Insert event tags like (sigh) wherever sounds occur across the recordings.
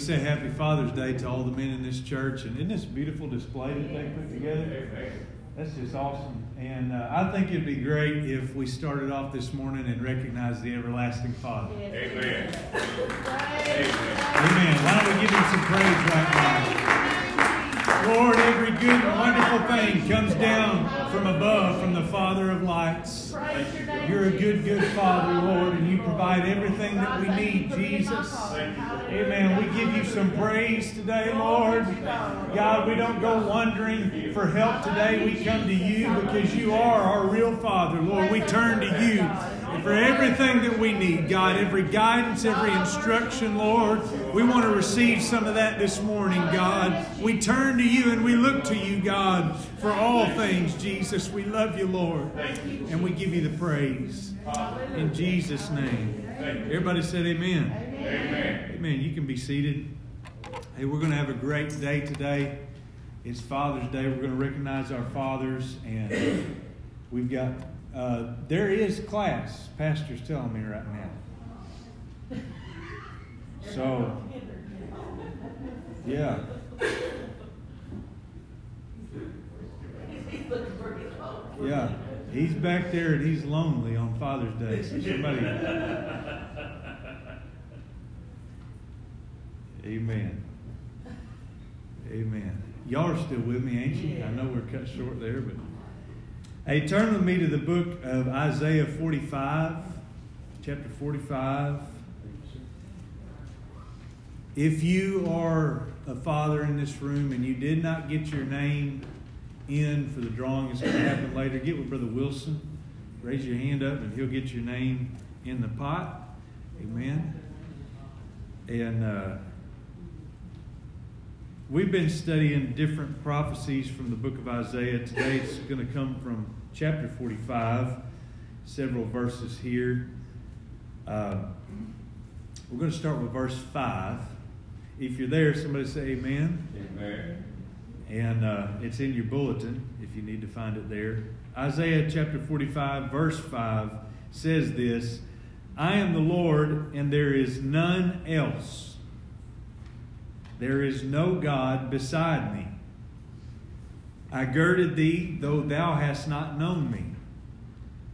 We say Happy Father's Day to all the men in this church, and isn't this beautiful display that they put together? That's just awesome. And uh, I think it'd be great if we started off this morning and recognized the everlasting Father. Amen. Amen. Why don't we give him some praise right now? Lord, every good and wonderful thing comes down from above, from the Father of lights. You're a good, good Father, Lord, and you provide everything that we need, Jesus. Amen. We give you some praise today, Lord. God, we don't go wondering for help today. We come to you because you are our real Father, Lord. We turn to you for everything that we need, God, every guidance, every instruction, Lord. We want to receive some of that this morning, God. We turn to you and we look to you, God, for all things, Jesus. We love you, Lord. And we give you the praise. In Jesus' name. Everybody said amen. Amen. Amen. You can be seated. Hey, we're going to have a great day today. It's Father's Day. We're going to recognize our fathers, and we've got uh, there is class. Pastor's telling me right now. So, yeah. Yeah, he's back there and he's lonely on Father's Day. So somebody. Amen. Amen. Y'all are still with me, ain't you? I know we're cut short there, but. Hey, turn with me to the book of Isaiah 45, chapter 45. If you are a father in this room and you did not get your name in for the drawing, it's going to happen later. Get with Brother Wilson. Raise your hand up and he'll get your name in the pot. Amen. And uh, we've been studying different prophecies from the book of Isaiah. Today it's going to come from chapter 45, several verses here. Uh, we're going to start with verse 5. If you're there, somebody say amen. Amen. And uh, it's in your bulletin if you need to find it there. Isaiah chapter 45, verse 5 says this I am the Lord, and there is none else. There is no God beside me. I girded thee, though thou hast not known me,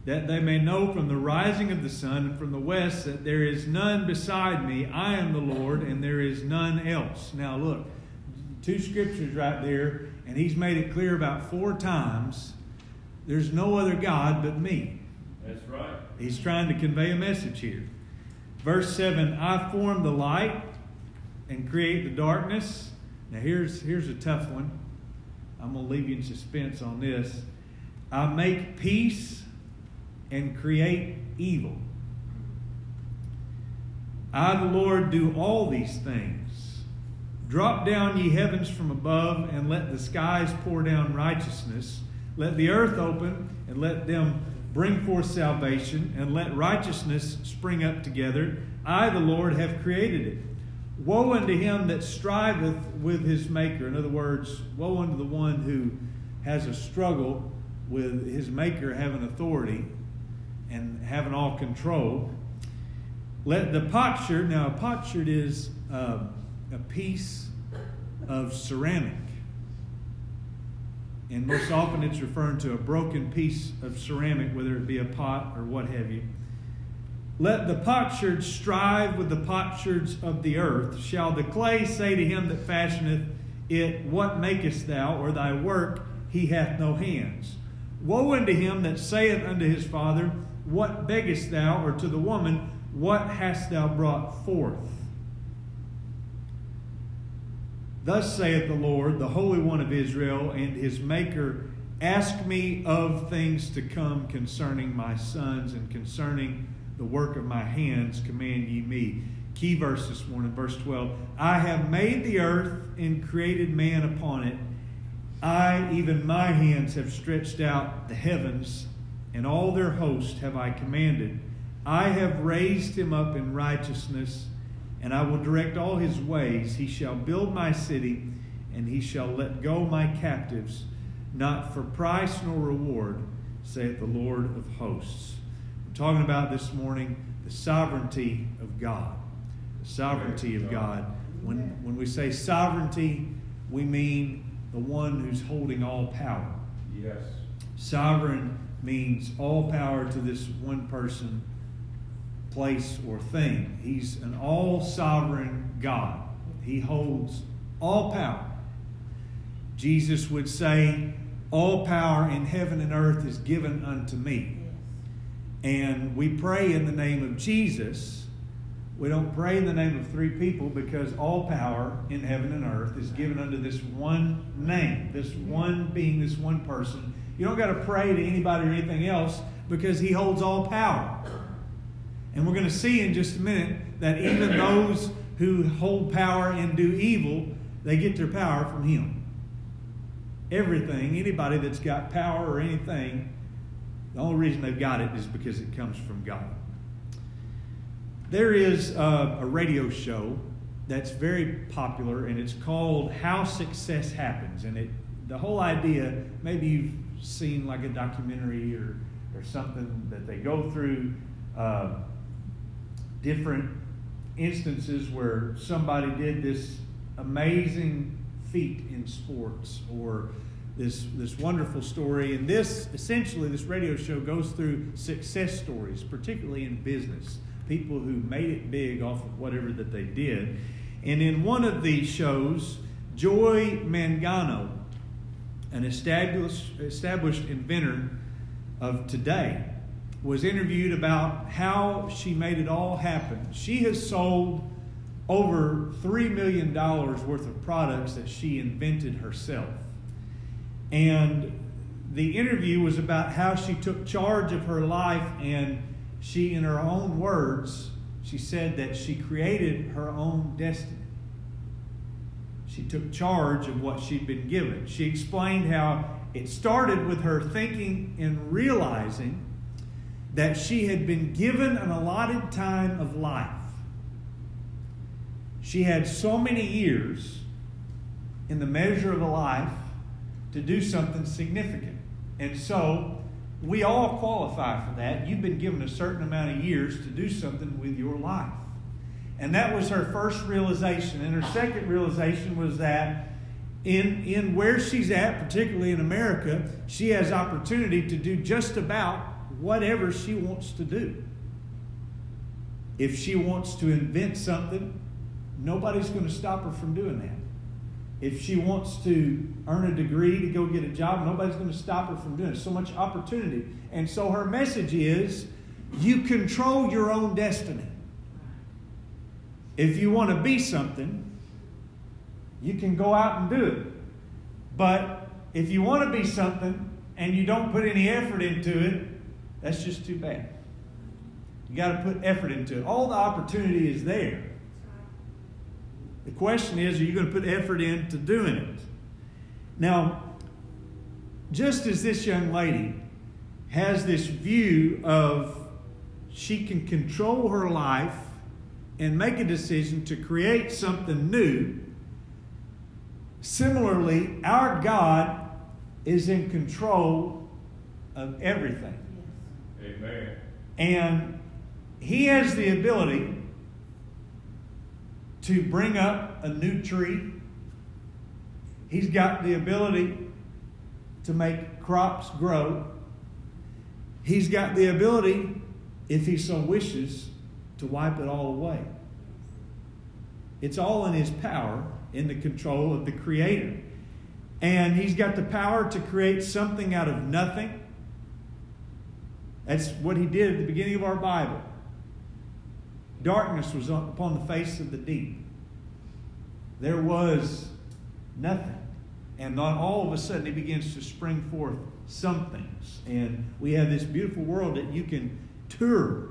that they may know from the rising of the sun and from the west that there is none beside me. I am the Lord, and there is none else. Now, look, two scriptures right there, and he's made it clear about four times there's no other God but me. That's right. He's trying to convey a message here. Verse 7 I form the light and create the darkness. Now, here's, here's a tough one. I'm going to leave you in suspense on this. I make peace and create evil. I, the Lord, do all these things. Drop down, ye heavens from above, and let the skies pour down righteousness. Let the earth open, and let them bring forth salvation, and let righteousness spring up together. I, the Lord, have created it. Woe unto him that striveth with his Maker. In other words, woe unto the one who has a struggle with his Maker having authority and having all control. Let the potsherd, now a potsherd is uh, a piece of ceramic. And most often it's referring to a broken piece of ceramic, whether it be a pot or what have you. Let the potsherds strive with the potsherds of the earth. Shall the clay say to him that fashioneth it, What makest thou? Or thy work, he hath no hands. Woe unto him that saith unto his father, What beggest thou? Or to the woman, What hast thou brought forth? Thus saith the Lord, the Holy One of Israel, and his Maker, Ask me of things to come concerning my sons and concerning the work of my hands, command ye me. Key verse this morning, verse 12. I have made the earth and created man upon it. I, even my hands, have stretched out the heavens, and all their host have I commanded. I have raised him up in righteousness, and I will direct all his ways. He shall build my city, and he shall let go my captives, not for price nor reward, saith the Lord of hosts. Talking about this morning the sovereignty of God. The sovereignty of God. When, when we say sovereignty, we mean the one who's holding all power. Yes. Sovereign means all power to this one person, place, or thing. He's an all sovereign God. He holds all power. Jesus would say, All power in heaven and earth is given unto me. And we pray in the name of Jesus. We don't pray in the name of three people because all power in heaven and earth is given under this one name, this one being, this one person. You don't got to pray to anybody or anything else because he holds all power. And we're going to see in just a minute that even those who hold power and do evil, they get their power from him. Everything, anybody that's got power or anything, the only reason they've got it is because it comes from God. There is a, a radio show that's very popular, and it's called How Success Happens. And it, the whole idea, maybe you've seen like a documentary or, or something that they go through uh, different instances where somebody did this amazing feat in sports or this, this wonderful story. And this, essentially, this radio show goes through success stories, particularly in business. People who made it big off of whatever that they did. And in one of these shows, Joy Mangano, an established, established inventor of today, was interviewed about how she made it all happen. She has sold over $3 million worth of products that she invented herself. And the interview was about how she took charge of her life and she, in her own words, she said that she created her own destiny. She took charge of what she'd been given. She explained how it started with her thinking and realizing that she had been given an allotted time of life. She had so many years in the measure of a life to do something significant. And so we all qualify for that. You've been given a certain amount of years to do something with your life. And that was her first realization. And her second realization was that in, in where she's at, particularly in America, she has opportunity to do just about whatever she wants to do. If she wants to invent something, nobody's going to stop her from doing that. If she wants to earn a degree to go get a job, nobody's going to stop her from doing it. So much opportunity. And so her message is you control your own destiny. If you want to be something, you can go out and do it. But if you want to be something and you don't put any effort into it, that's just too bad. You got to put effort into it. All the opportunity is there. The question is, are you going to put effort into doing it? Now, just as this young lady has this view of she can control her life and make a decision to create something new, similarly, our God is in control of everything. Amen. And He has the ability to bring up a new tree. He's got the ability to make crops grow. He's got the ability, if he so wishes, to wipe it all away. It's all in his power, in the control of the Creator. And he's got the power to create something out of nothing. That's what he did at the beginning of our Bible. Darkness was upon the face of the deep. There was nothing. And not all of a sudden it begins to spring forth some things. And we have this beautiful world that you can tour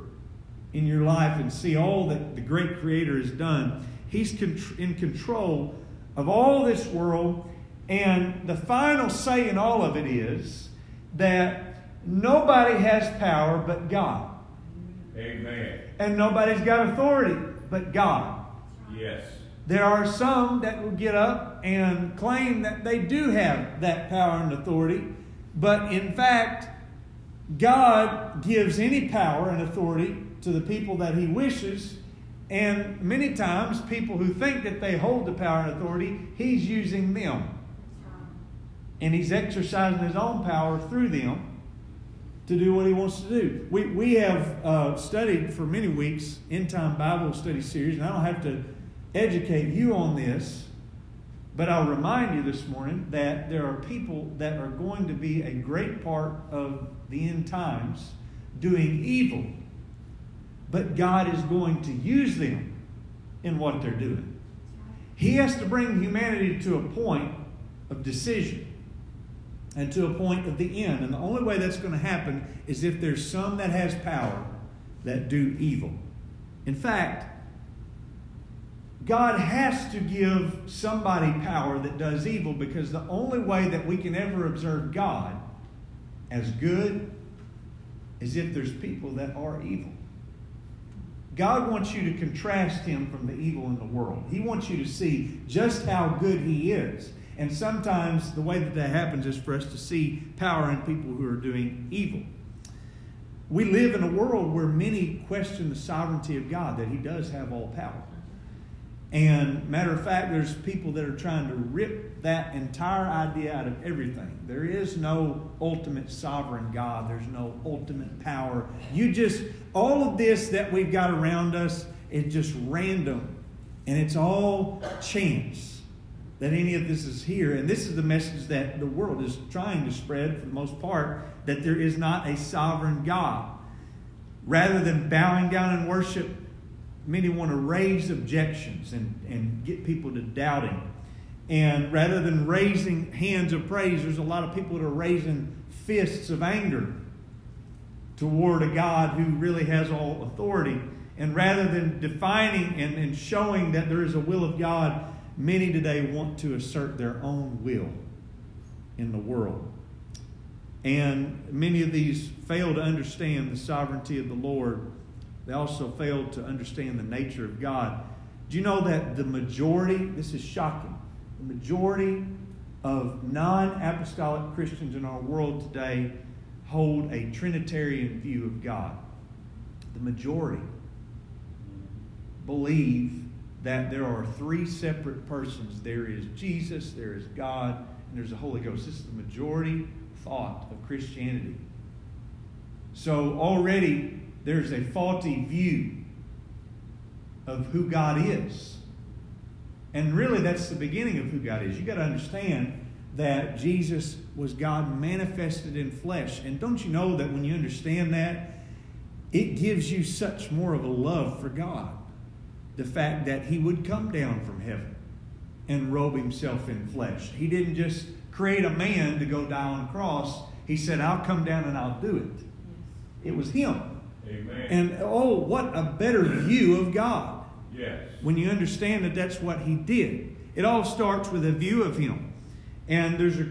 in your life and see all that the great Creator has done. He's in control of all this world. And the final say in all of it is that nobody has power but God. Amen. And nobody's got authority but God. Yes. There are some that will get up and claim that they do have that power and authority, but in fact, God gives any power and authority to the people that He wishes, And many times, people who think that they hold the power and authority, he's using them. And he's exercising his own power through them to do what he wants to do. We, we have uh, studied for many weeks End Time Bible Study Series, and I don't have to educate you on this, but I'll remind you this morning that there are people that are going to be a great part of the end times doing evil but God is going to use them in what they're doing. He has to bring humanity to a point of decision and to a point of the end. And the only way that's going to happen is if there's some that has power that do evil. In fact, God has to give somebody power that does evil because the only way that we can ever observe God as good is if there's people that are evil. God wants you to contrast him from the evil in the world. He wants you to see just how good he is. And sometimes the way that that happens is for us to see power in people who are doing evil. We live in a world where many question the sovereignty of God, that he does have all power. And matter of fact, there's people that are trying to rip that entire idea out of everything. There is no ultimate sovereign God. There's no ultimate power. You just all of this that we've got around us is just random. And it's all chance that any of this is here. And this is the message that the world is trying to spread for the most part that there is not a sovereign God. Rather than bowing down in worship many want to raise objections and, and get people to doubting. And rather than raising hands of praise, there's a lot of people that are raising fists of anger toward a God who really has all authority. And rather than defining and, and showing that there is a will of God, many today want to assert their own will in the world. And many of these fail to understand the sovereignty of the Lord they also fail to understand the nature of God. Do you know that the majority, this is shocking, the majority of non apostolic Christians in our world today hold a Trinitarian view of God? The majority believe that there are three separate persons there is Jesus, there is God, and there's the Holy Ghost. This is the majority thought of Christianity. So already there's a faulty view of who God is. And really, that's the beginning of who God is. You've got to understand that Jesus was God manifested in flesh. And don't you know that when you understand that, it gives you such more of a love for God? The fact that He would come down from heaven and robe Himself in flesh. He didn't just create a man to go die on a cross, He said, I'll come down and I'll do it. It was Him. Amen. And oh, what a better view of God. Yes. When you understand that that's what He did. It all starts with a view of Him. And there's a,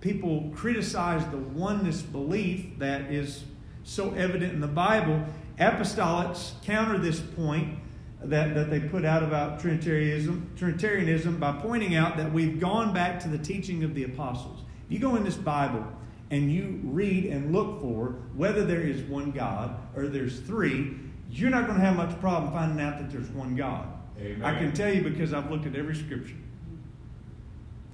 people criticize the oneness belief that is so evident in the Bible. Apostolics counter this point that, that they put out about Trinitarianism, Trinitarianism by pointing out that we've gone back to the teaching of the apostles. If you go in this Bible, and you read and look for whether there is one God or there's three, you're not going to have much problem finding out that there's one God. Amen. I can tell you because I've looked at every scripture.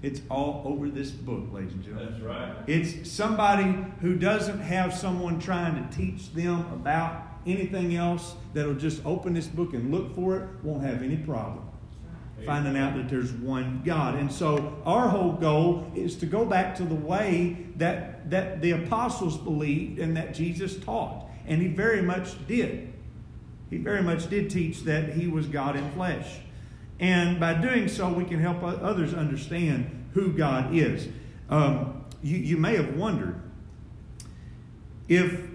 It's all over this book, ladies and gentlemen. That's right. It's somebody who doesn't have someone trying to teach them about anything else that'll just open this book and look for it, won't have any problem finding out that there's one God. And so our whole goal is to go back to the way that, that the apostles believed and that Jesus taught. And he very much did. He very much did teach that he was God in flesh. And by doing so, we can help others understand who God is. Um, you, you may have wondered if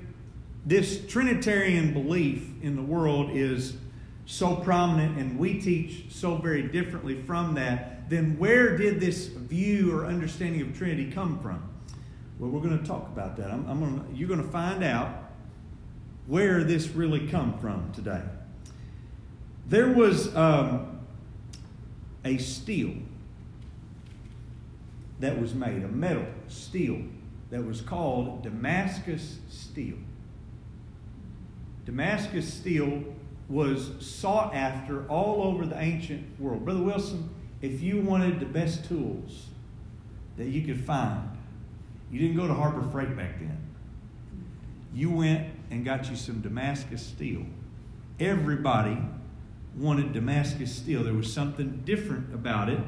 this Trinitarian belief in the world is so prominent and we teach so very differently from that, then where did this view or understanding of Trinity come from? Well, we're going to talk about that. I'm, I'm gonna, you're going to find out where this really come from today. There was um, a steel that was made, a metal steel that was called Damascus steel. Damascus steel was sought after all over the ancient world. Brother Wilson, if you wanted the best tools that you could find, you didn't go to Harbor Freight back then. You went and got you some Damascus steel. Everybody wanted Damascus steel. There was something different about it.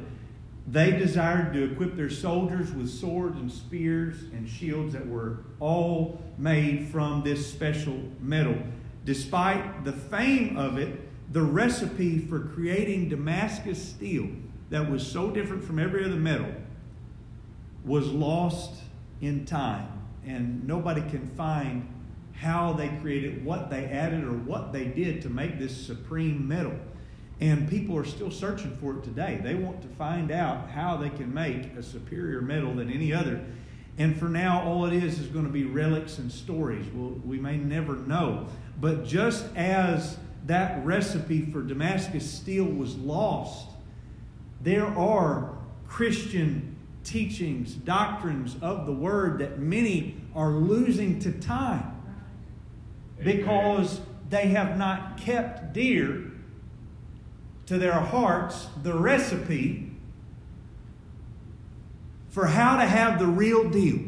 They desired to equip their soldiers with swords and spears and shields that were all made from this special metal. Despite the fame of it, the recipe for creating Damascus steel that was so different from every other metal was lost in time. And nobody can find how they created, what they added, or what they did to make this supreme metal. And people are still searching for it today. They want to find out how they can make a superior metal than any other. And for now, all it is is going to be relics and stories. Well, we may never know. But just as that recipe for Damascus steel was lost, there are Christian teachings, doctrines of the word that many are losing to time because they have not kept dear to their hearts the recipe for how to have the real deal.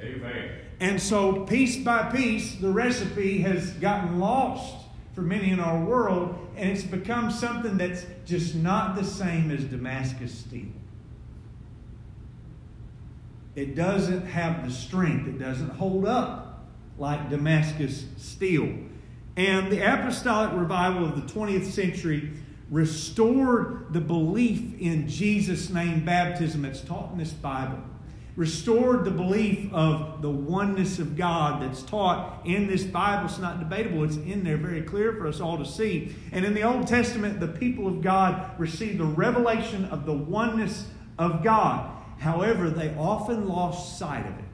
Amen. And so, piece by piece, the recipe has gotten lost for many in our world, and it's become something that's just not the same as Damascus steel. It doesn't have the strength, it doesn't hold up like Damascus steel. And the apostolic revival of the 20th century restored the belief in Jesus' name baptism that's taught in this Bible. Restored the belief of the oneness of God that's taught in this Bible. It's not debatable, it's in there very clear for us all to see. And in the Old Testament, the people of God received the revelation of the oneness of God. However, they often lost sight of it.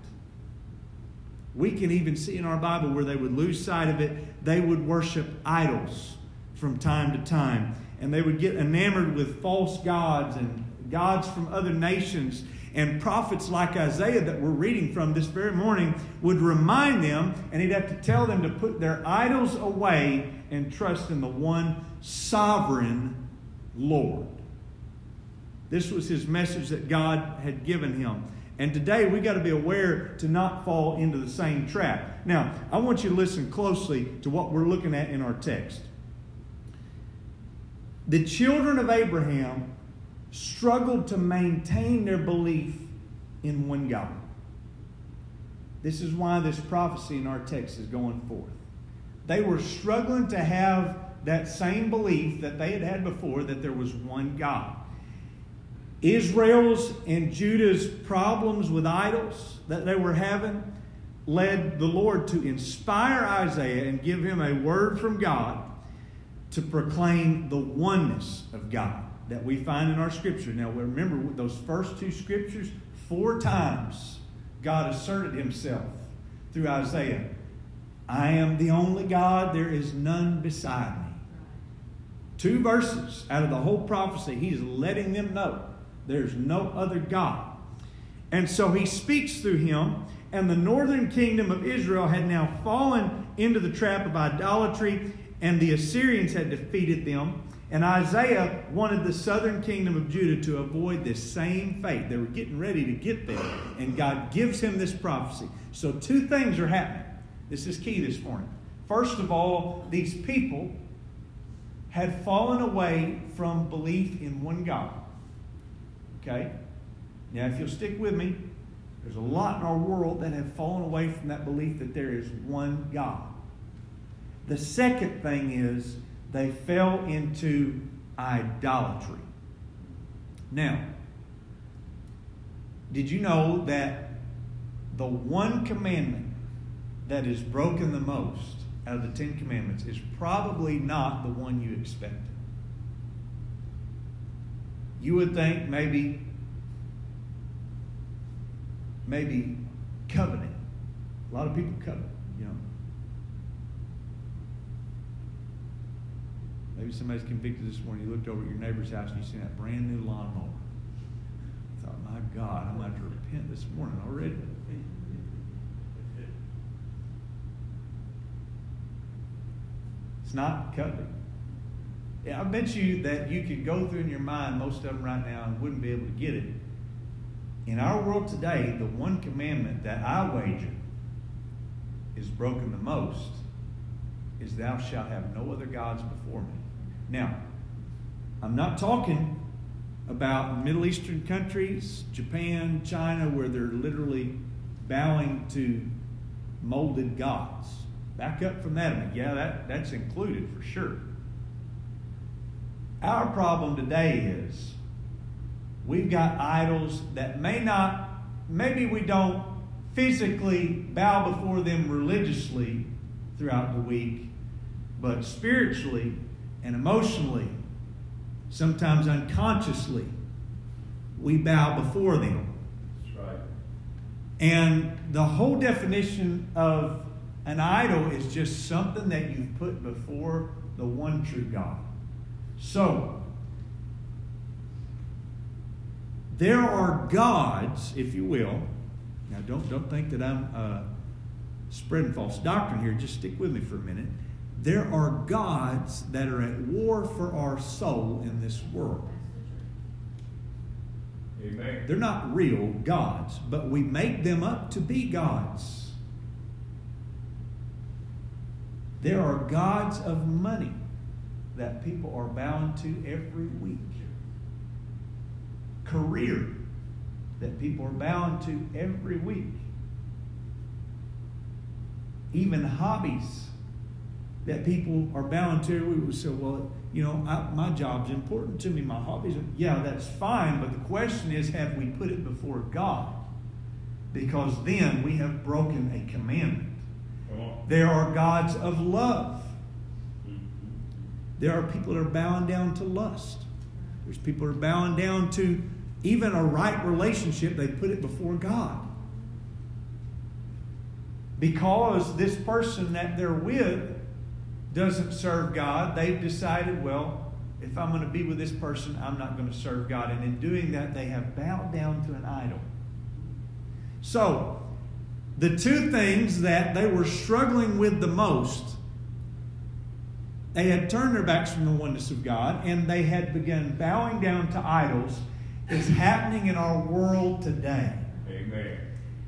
We can even see in our Bible where they would lose sight of it. They would worship idols from time to time. And they would get enamored with false gods and gods from other nations. And prophets like Isaiah that we're reading from this very morning would remind them, and he'd have to tell them to put their idols away and trust in the one sovereign Lord. This was his message that God had given him. And today we got to be aware to not fall into the same trap. Now, I want you to listen closely to what we're looking at in our text. The children of Abraham struggled to maintain their belief in one God. This is why this prophecy in our text is going forth. They were struggling to have that same belief that they had had before that there was one God. Israel's and Judah's problems with idols that they were having led the Lord to inspire Isaiah and give him a word from God to proclaim the oneness of God that we find in our scripture. Now, remember those first two scriptures, four times God asserted himself through Isaiah I am the only God, there is none beside me. Two verses out of the whole prophecy, he's letting them know there's no other God. And so he speaks through him, and the northern kingdom of Israel had now fallen into the trap of idolatry, and the Assyrians had defeated them. And Isaiah wanted the southern kingdom of Judah to avoid this same fate. They were getting ready to get there, and God gives him this prophecy. So, two things are happening. This is key this morning. First of all, these people had fallen away from belief in one God. Okay? Now, if you'll stick with me, there's a lot in our world that have fallen away from that belief that there is one God. The second thing is they fell into idolatry. Now, did you know that the one commandment that is broken the most out of the Ten Commandments is probably not the one you expected? You would think maybe, maybe covenant. A lot of people covet, you know. Maybe somebody's convicted this morning. You looked over at your neighbor's house and you seen that brand new lawnmower. I thought, my God, I'm going to repent this morning already. It's not coveting. I bet you that you could go through in your mind most of them right now and wouldn't be able to get it. In our world today, the one commandment that I wager is broken the most is thou shalt have no other gods before me. Now, I'm not talking about Middle Eastern countries, Japan, China, where they're literally bowing to molded gods. Back up from that. Yeah, that, that's included for sure. Our problem today is we've got idols that may not, maybe we don't physically bow before them religiously throughout the week, but spiritually and emotionally, sometimes unconsciously, we bow before them. That's right. And the whole definition of an idol is just something that you've put before the one true God. So, there are gods, if you will. Now, don't, don't think that I'm uh, spreading false doctrine here. Just stick with me for a minute. There are gods that are at war for our soul in this world. Amen. They're not real gods, but we make them up to be gods. There are gods of money that people are bound to every week. Career that people are bound to every week. Even hobbies that people are bound to. We would say, well, you know, I, my job's important to me, my hobbies. Are, yeah, that's fine, but the question is, have we put it before God? Because then we have broken a commandment. There are gods of love. Mm-hmm. There are people that are bowing down to lust. There's people that are bowing down to even a right relationship. They put it before God. Because this person that they're with doesn't serve God, they've decided, well, if I'm going to be with this person, I'm not going to serve God. And in doing that, they have bowed down to an idol. So, the two things that they were struggling with the most they had turned their backs from the oneness of God and they had begun bowing down to idols is happening in our world today. Amen.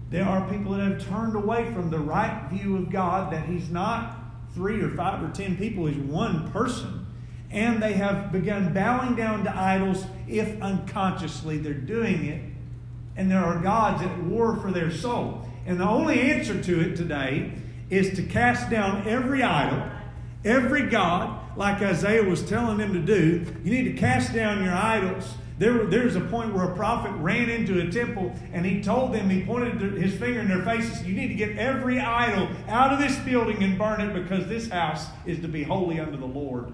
There are people that have turned away from the right view of God that He's not three or five or ten people, is one person. And they have begun bowing down to idols if unconsciously they're doing it. And there are gods at war for their soul. And the only answer to it today is to cast down every idol, every god, like Isaiah was telling them to do. You need to cast down your idols. There, there's a point where a prophet ran into a temple and he told them, he pointed his finger in their faces, You need to get every idol out of this building and burn it because this house is to be holy unto the Lord.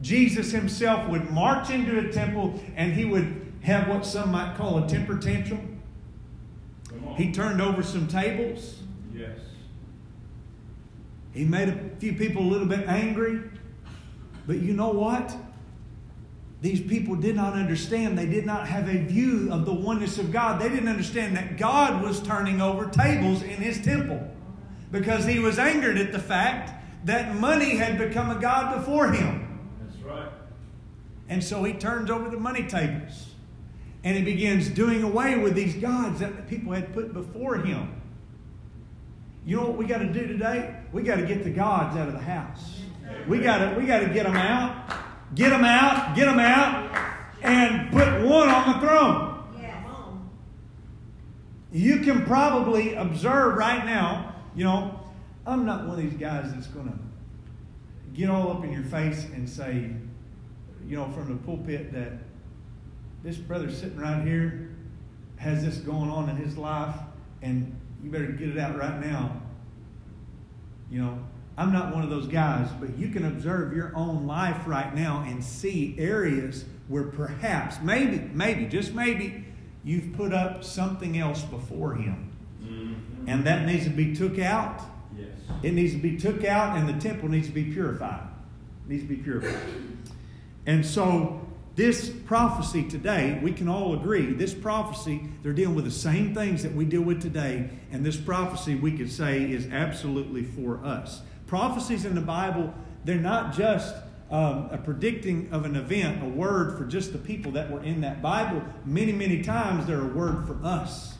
Jesus himself would march into a temple and he would have what some might call a temper tantrum. He turned over some tables. Yes. He made a few people a little bit angry. But you know what? These people did not understand. They did not have a view of the oneness of God. They didn't understand that God was turning over tables in his temple because he was angered at the fact that money had become a God before him. That's right. And so he turns over the money tables and he begins doing away with these gods that the people had put before him. You know what we got to do today? We got to get the gods out of the house. We got to we got to get them out, get them out, get them out, and put one on the throne. You can probably observe right now. You know, I'm not one of these guys that's going to get all up in your face and say, you know, from the pulpit that this brother sitting right here has this going on in his life, and you better get it out right now. You know, I'm not one of those guys, but you can observe your own life right now and see areas where perhaps, maybe, maybe, just maybe, you've put up something else before him. Mm-hmm. And that needs to be took out. Yes. It needs to be took out, and the temple needs to be purified. It needs to be purified. And so, this prophecy today, we can all agree, this prophecy, they're dealing with the same things that we deal with today. And this prophecy, we could say, is absolutely for us. Prophecies in the Bible, they're not just um, a predicting of an event, a word for just the people that were in that Bible, many, many times they're a word for us.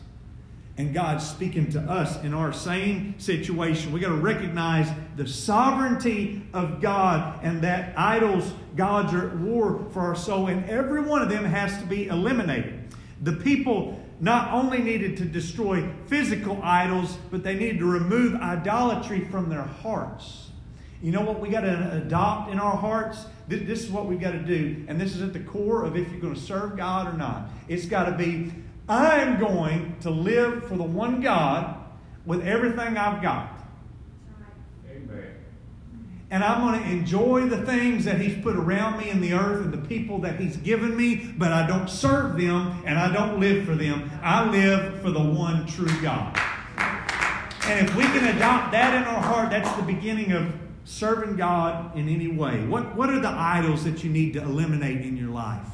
And God's speaking to us in our same situation. We got to recognize the sovereignty of God and that idols, gods are at war for our soul, and every one of them has to be eliminated. The people not only needed to destroy physical idols, but they needed to remove idolatry from their hearts. You know what we got to adopt in our hearts? This is what we've got to do, and this is at the core of if you're going to serve God or not. It's got to be I'm going to live for the one God with everything I've got. And I'm going to enjoy the things that He's put around me in the earth and the people that He's given me, but I don't serve them and I don't live for them. I live for the one true God. And if we can adopt that in our heart, that's the beginning of serving God in any way. What, what are the idols that you need to eliminate in your life?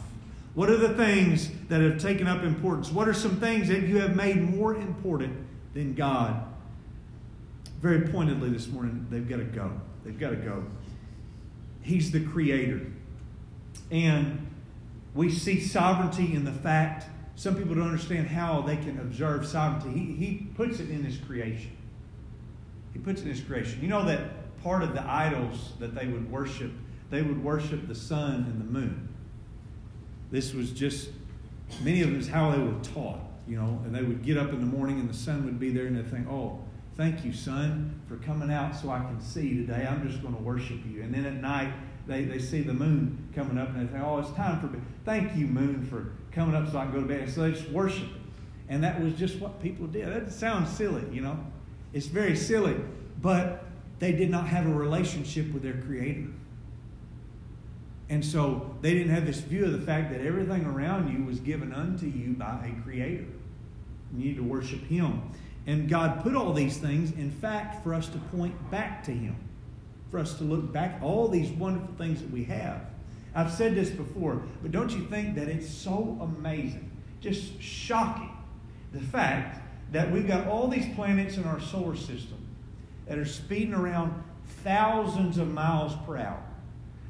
What are the things that have taken up importance? What are some things that you have made more important than God? Very pointedly this morning, they've got to go. They've got to go. He's the creator. And we see sovereignty in the fact some people don't understand how they can observe sovereignty. He, he puts it in his creation. He puts it in his creation. You know that part of the idols that they would worship, they would worship the sun and the moon. This was just, many of them is how they were taught, you know, and they would get up in the morning and the sun would be there and they'd think, oh, thank you, sun, for coming out so I can see today. I'm just going to worship you. And then at night, they, they see the moon coming up and they say, oh, it's time for bed. Thank you, moon, for coming up so I can go to bed. So they just worship. And that was just what people did. That sounds silly, you know. It's very silly. But they did not have a relationship with their Creator. And so they didn't have this view of the fact that everything around you was given unto you by a Creator. You need to worship Him. And God put all these things, in fact, for us to point back to Him, for us to look back all these wonderful things that we have. I've said this before, but don't you think that it's so amazing, just shocking, the fact that we've got all these planets in our solar system that are speeding around thousands of miles per hour.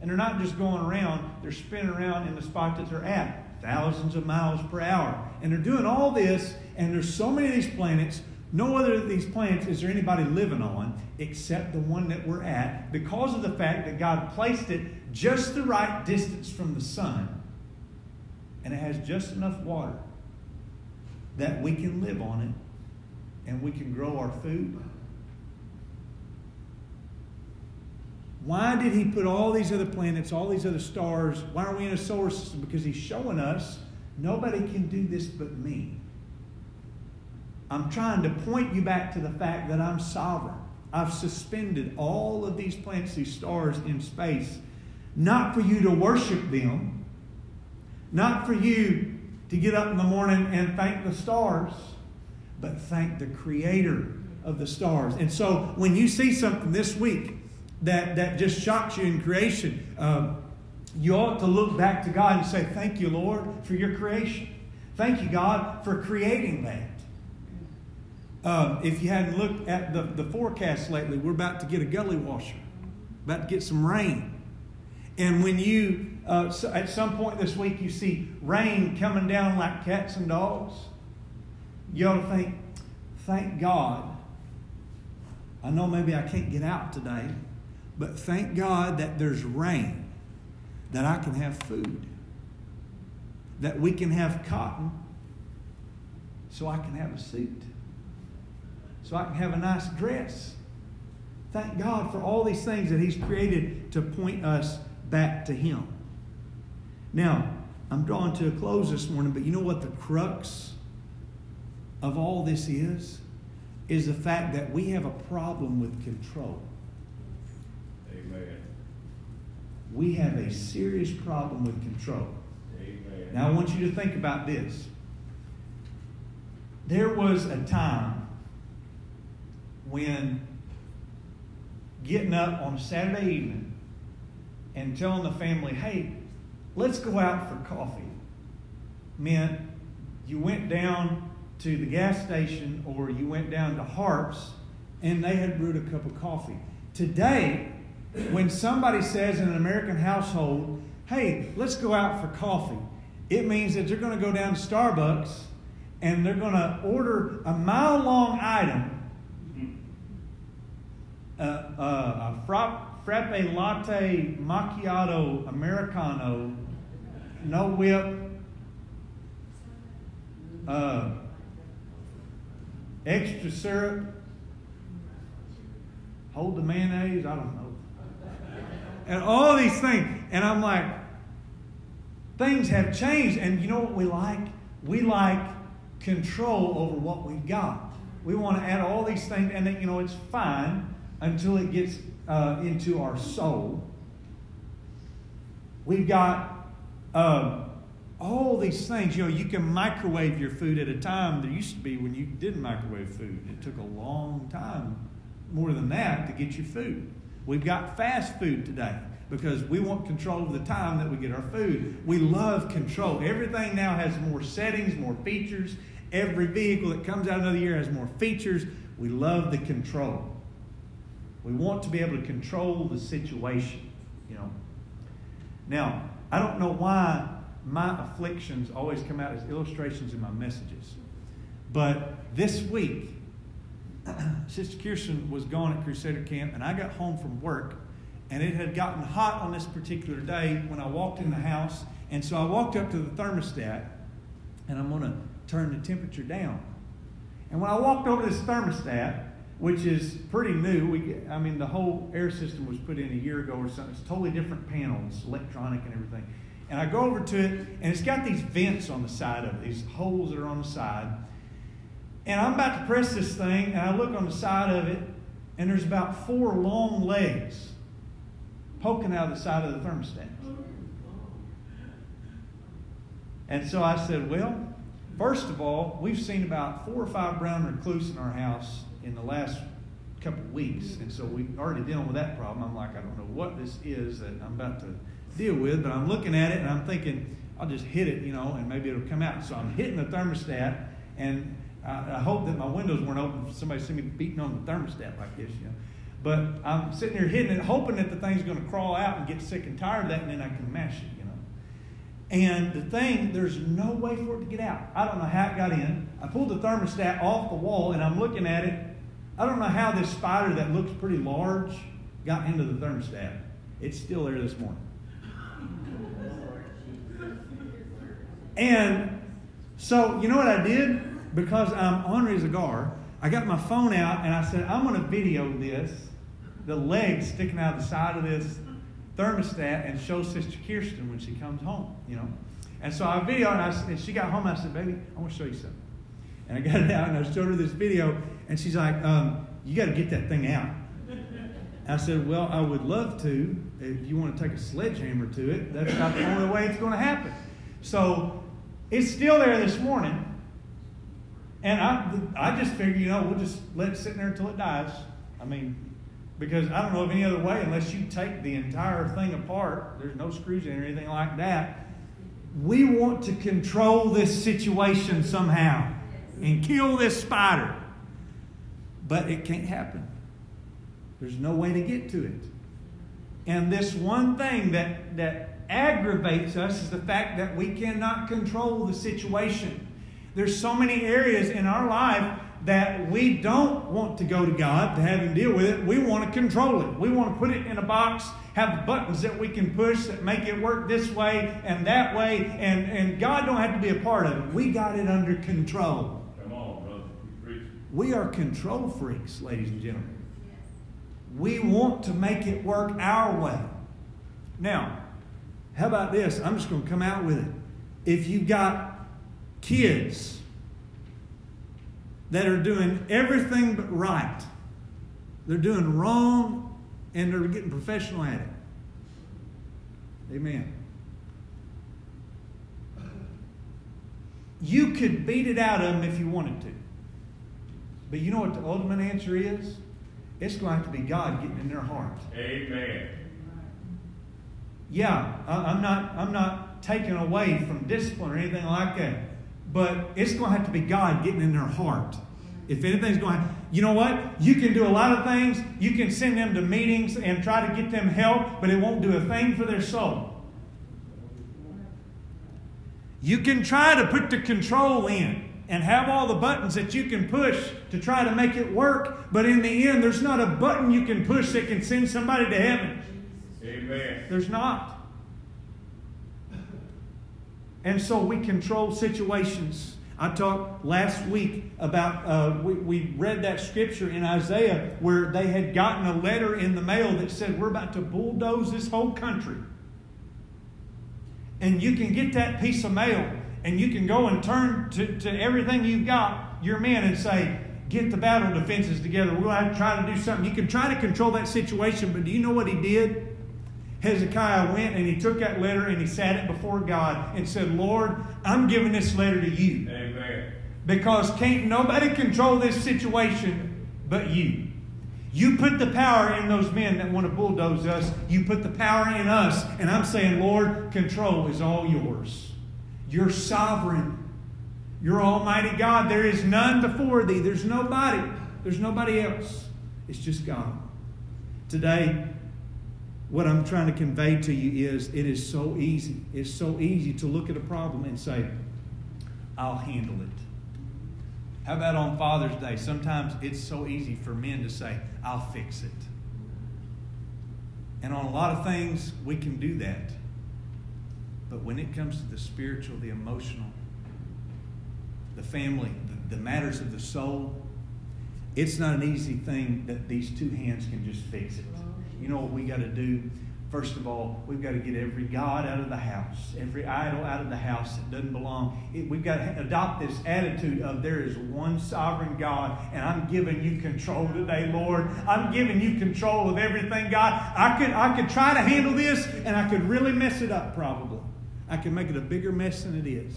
And they're not just going around, they're spinning around in the spot that they're at, thousands of miles per hour. And they're doing all this, and there's so many of these planets. No other of these planets is there anybody living on except the one that we're at because of the fact that God placed it just the right distance from the sun and it has just enough water that we can live on it and we can grow our food Why did he put all these other planets, all these other stars? Why are we in a solar system? Because he's showing us nobody can do this but me. I'm trying to point you back to the fact that I'm sovereign. I've suspended all of these planets, these stars in space, not for you to worship them, not for you to get up in the morning and thank the stars, but thank the creator of the stars. And so when you see something this week, that, that just shocks you in creation, um, you ought to look back to God and say, Thank you, Lord, for your creation. Thank you, God, for creating that. Um, if you hadn't looked at the, the forecast lately, we're about to get a gully washer, about to get some rain. And when you, uh, so at some point this week, you see rain coming down like cats and dogs, you ought to think, thank God. I know maybe I can't get out today, but thank God that there's rain, that I can have food, that we can have cotton, so I can have a suit, so I can have a nice dress. Thank God for all these things that He's created to point us back to Him. Now, I'm drawing to a close this morning, but you know what the crux of all this is? Is the fact that we have a problem with control. Amen. We have a serious problem with control. Amen. Now, I want you to think about this. There was a time when getting up on a Saturday evening and telling the family, hey, let's go out for coffee meant you went down to the gas station or you went down to Harps and they had brewed a cup of coffee. Today, when somebody says in an American household, hey, let's go out for coffee, it means that they're going to go down to Starbucks and they're going to order a mile long item a frappe, frappe latte macchiato americano, no whip, uh, extra syrup, hold the mayonnaise, I don't know. And all these things. And I'm like, things have changed. And you know what we like? We like control over what we've got. We want to add all these things, and that, you know, it's fine until it gets uh, into our soul. We've got um, all these things. You know, you can microwave your food at a time. There used to be when you didn't microwave food, it took a long time, more than that, to get your food. We've got fast food today because we want control of the time that we get our food. We love control. Everything now has more settings, more features. Every vehicle that comes out another year has more features. We love the control. We want to be able to control the situation, you know. Now, I don't know why my afflictions always come out as illustrations in my messages. But this week, (clears throat) Sister Kirsten was gone at Crusader Camp, and I got home from work, and it had gotten hot on this particular day when I walked in the house. And so I walked up to the thermostat, and I'm going to turn the temperature down. And when I walked over this thermostat, which is pretty new, we, I mean, the whole air system was put in a year ago or something. It's totally different panels, electronic and everything. And I go over to it, and it's got these vents on the side of it, these holes that are on the side. And I'm about to press this thing, and I look on the side of it, and there's about four long legs poking out of the side of the thermostat. And so I said, Well, first of all, we've seen about four or five brown recluse in our house in the last couple weeks. And so we're already dealing with that problem. I'm like, I don't know what this is that I'm about to deal with, but I'm looking at it and I'm thinking, I'll just hit it, you know, and maybe it'll come out. So I'm hitting the thermostat, and I, I hope that my windows weren't open somebody see me beating on the thermostat like this, you know. But I'm sitting there hitting it, hoping that the thing's going to crawl out and get sick and tired of that, and then I can mash it, you know. And the thing, there's no way for it to get out. I don't know how it got in. I pulled the thermostat off the wall, and I'm looking at it. I don't know how this spider that looks pretty large got into the thermostat. It's still there this morning. And so, you know what I did? Because I'm Henri Zagar, I got my phone out and I said, I'm going to video this, the legs sticking out of the side of this thermostat, and show Sister Kirsten when she comes home, you know. And so I videoed, and, I, and she got home, and I said, Baby, I want to show you something. And I got it (laughs) out, and I showed her this video, and she's like, um, You got to get that thing out. I said, Well, I would love to. If you want to take a sledgehammer to it, that's not the only way it's going to happen. So it's still there this morning. And I, I just figured, you know, we'll just let it sit there until it dies. I mean, because I don't know of any other way unless you take the entire thing apart. There's no screws in or anything like that. We want to control this situation somehow and kill this spider. But it can't happen. There's no way to get to it. And this one thing that, that aggravates us is the fact that we cannot control the situation. There's so many areas in our life that we don't want to go to God to have Him deal with it. We want to control it. We want to put it in a box, have buttons that we can push that make it work this way and that way, and, and God don't have to be a part of it. We got it under control. Come on, brother. Preach. We are control freaks, ladies and gentlemen. We want to make it work our way. Now, how about this? I'm just going to come out with it. If you've got kids that are doing everything but right, they're doing wrong, and they're getting professional at it. Amen. You could beat it out of them if you wanted to. But you know what the ultimate answer is? It's going to have to be God getting in their heart. Amen. Yeah, I'm not, I'm not taking away from discipline or anything like that. But it's going to have to be God getting in their heart. If anything's going on, you know what? You can do a lot of things. You can send them to meetings and try to get them help, but it won't do a thing for their soul. You can try to put the control in and have all the buttons that you can push to try to make it work, but in the end, there's not a button you can push that can send somebody to heaven. Amen. There's not. And so we control situations. I talked last week about, uh, we, we read that scripture in Isaiah where they had gotten a letter in the mail that said, We're about to bulldoze this whole country. And you can get that piece of mail and you can go and turn to, to everything you've got, your men, and say, Get the battle defenses together. We're going to try to do something. You can try to control that situation, but do you know what he did? Hezekiah went and he took that letter and he sat it before God and said, Lord, I'm giving this letter to you. Amen. Because can't nobody control this situation but you. You put the power in those men that want to bulldoze us. You put the power in us. And I'm saying, Lord, control is all yours. You're sovereign. You're Almighty God. There is none before thee. There's nobody. There's nobody else. It's just God. Today, what I'm trying to convey to you is it is so easy. It's so easy to look at a problem and say, I'll handle it. How about on Father's Day? Sometimes it's so easy for men to say, I'll fix it. And on a lot of things, we can do that. When it comes to the spiritual, the emotional, the family, the, the matters of the soul, it's not an easy thing that these two hands can just fix it. You know what we got to do? First of all, we've got to get every God out of the house, every idol out of the house that doesn't belong. It, we've got to adopt this attitude of there is one sovereign God, and I'm giving you control today, Lord. I'm giving you control of everything, God. I could, I could try to handle this, and I could really mess it up, probably. I can make it a bigger mess than it is.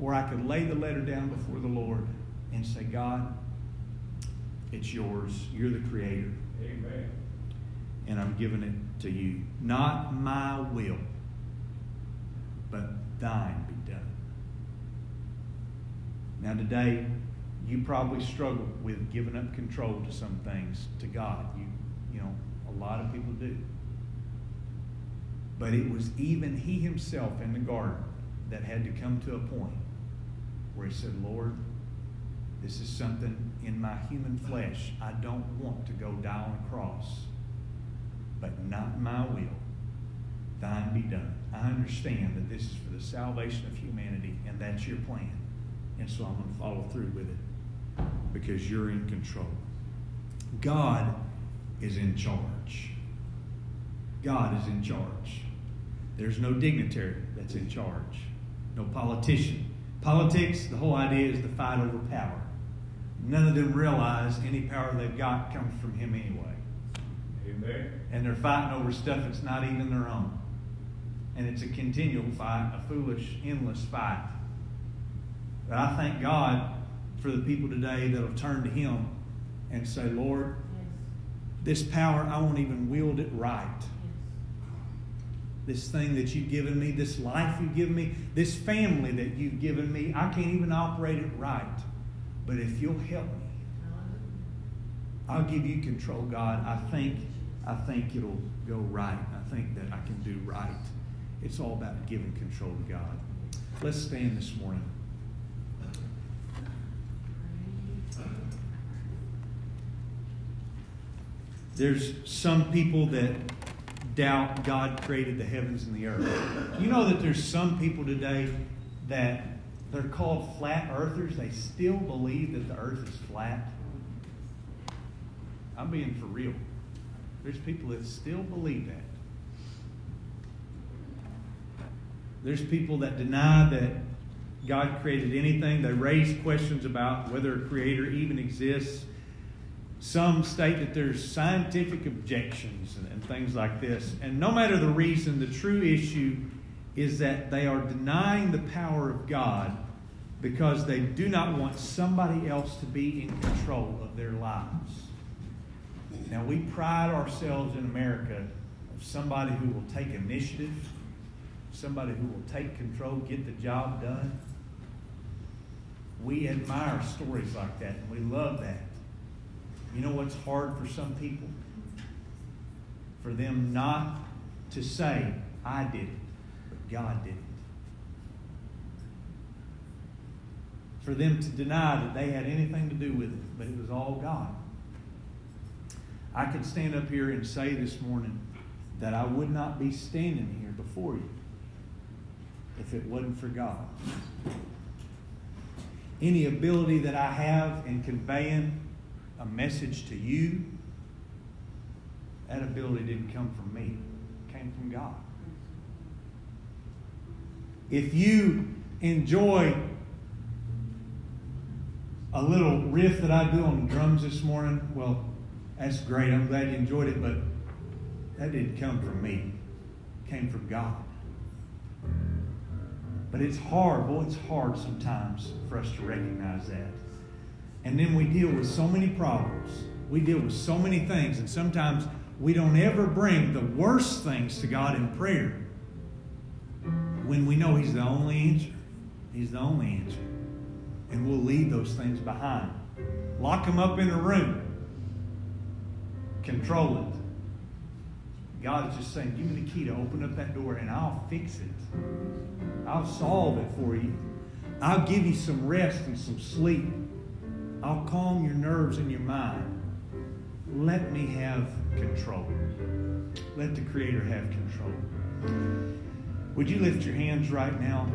Or I can lay the letter down before the Lord and say, God, it's yours. You're the creator. Amen. And I'm giving it to you. Not my will, but thine be done. Now, today, you probably struggle with giving up control to some things to God. You, you know, a lot of people do. But it was even he himself in the garden that had to come to a point where he said, Lord, this is something in my human flesh. I don't want to go die on a cross, but not my will. Thine be done. I understand that this is for the salvation of humanity, and that's your plan. And so I'm going to follow through with it because you're in control. God is in charge. God is in charge. There's no dignitary that's in charge, no politician. Politics, the whole idea is to fight over power. None of them realize any power they've got comes from Him anyway. Amen. And they're fighting over stuff that's not even their own. And it's a continual fight, a foolish, endless fight. But I thank God for the people today that'll turn to Him and say, Lord, this power, I won't even wield it right. This thing that you've given me, this life you've given me, this family that you've given me, I can't even operate it right. But if you'll help me, I'll give you control, God. I think, I think it'll go right. I think that I can do right. It's all about giving control to God. Let's stand this morning. There's some people that doubt God created the heavens and the earth. You know that there's some people today that they're called flat earthers. They still believe that the earth is flat. I'm being for real. There's people that still believe that. There's people that deny that God created anything. They raise questions about whether a creator even exists. Some state that there's scientific objections and, and, things like this. And no matter the reason, the true issue is that they are denying the power of God because they do not want somebody else to be in control of their lives. Now, we pride ourselves in America of somebody who will take initiative, somebody who will take control, get the job done. We admire stories like that and we love that. You know what's hard for some people? For them not to say, I did it, but God did it. For them to deny that they had anything to do with it, but it was all God. I could stand up here and say this morning that I would not be standing here before you if it wasn't for God. Any ability that I have in conveying a message to you, that ability didn't come from me, it came from God. If you enjoy a little riff that I do on the drums this morning, well, that's great. I'm glad you enjoyed it, but that didn't come from me. It came from God. But it's hard, boy, it's hard sometimes for us to recognize that. And then we deal with so many problems. We deal with so many things, and sometimes we don't ever bring the worst things to God in prayer when we know He's the only answer. He's the only answer. And we'll leave those things behind. Lock them up in a room. Control it. God is just saying, give me the key to open up that door and I'll fix it. I'll solve it for you. I'll give you some rest and some sleep. I'll calm your nerves and your mind. Let me have control. Let the Creator have control. Would you lift your hands right now?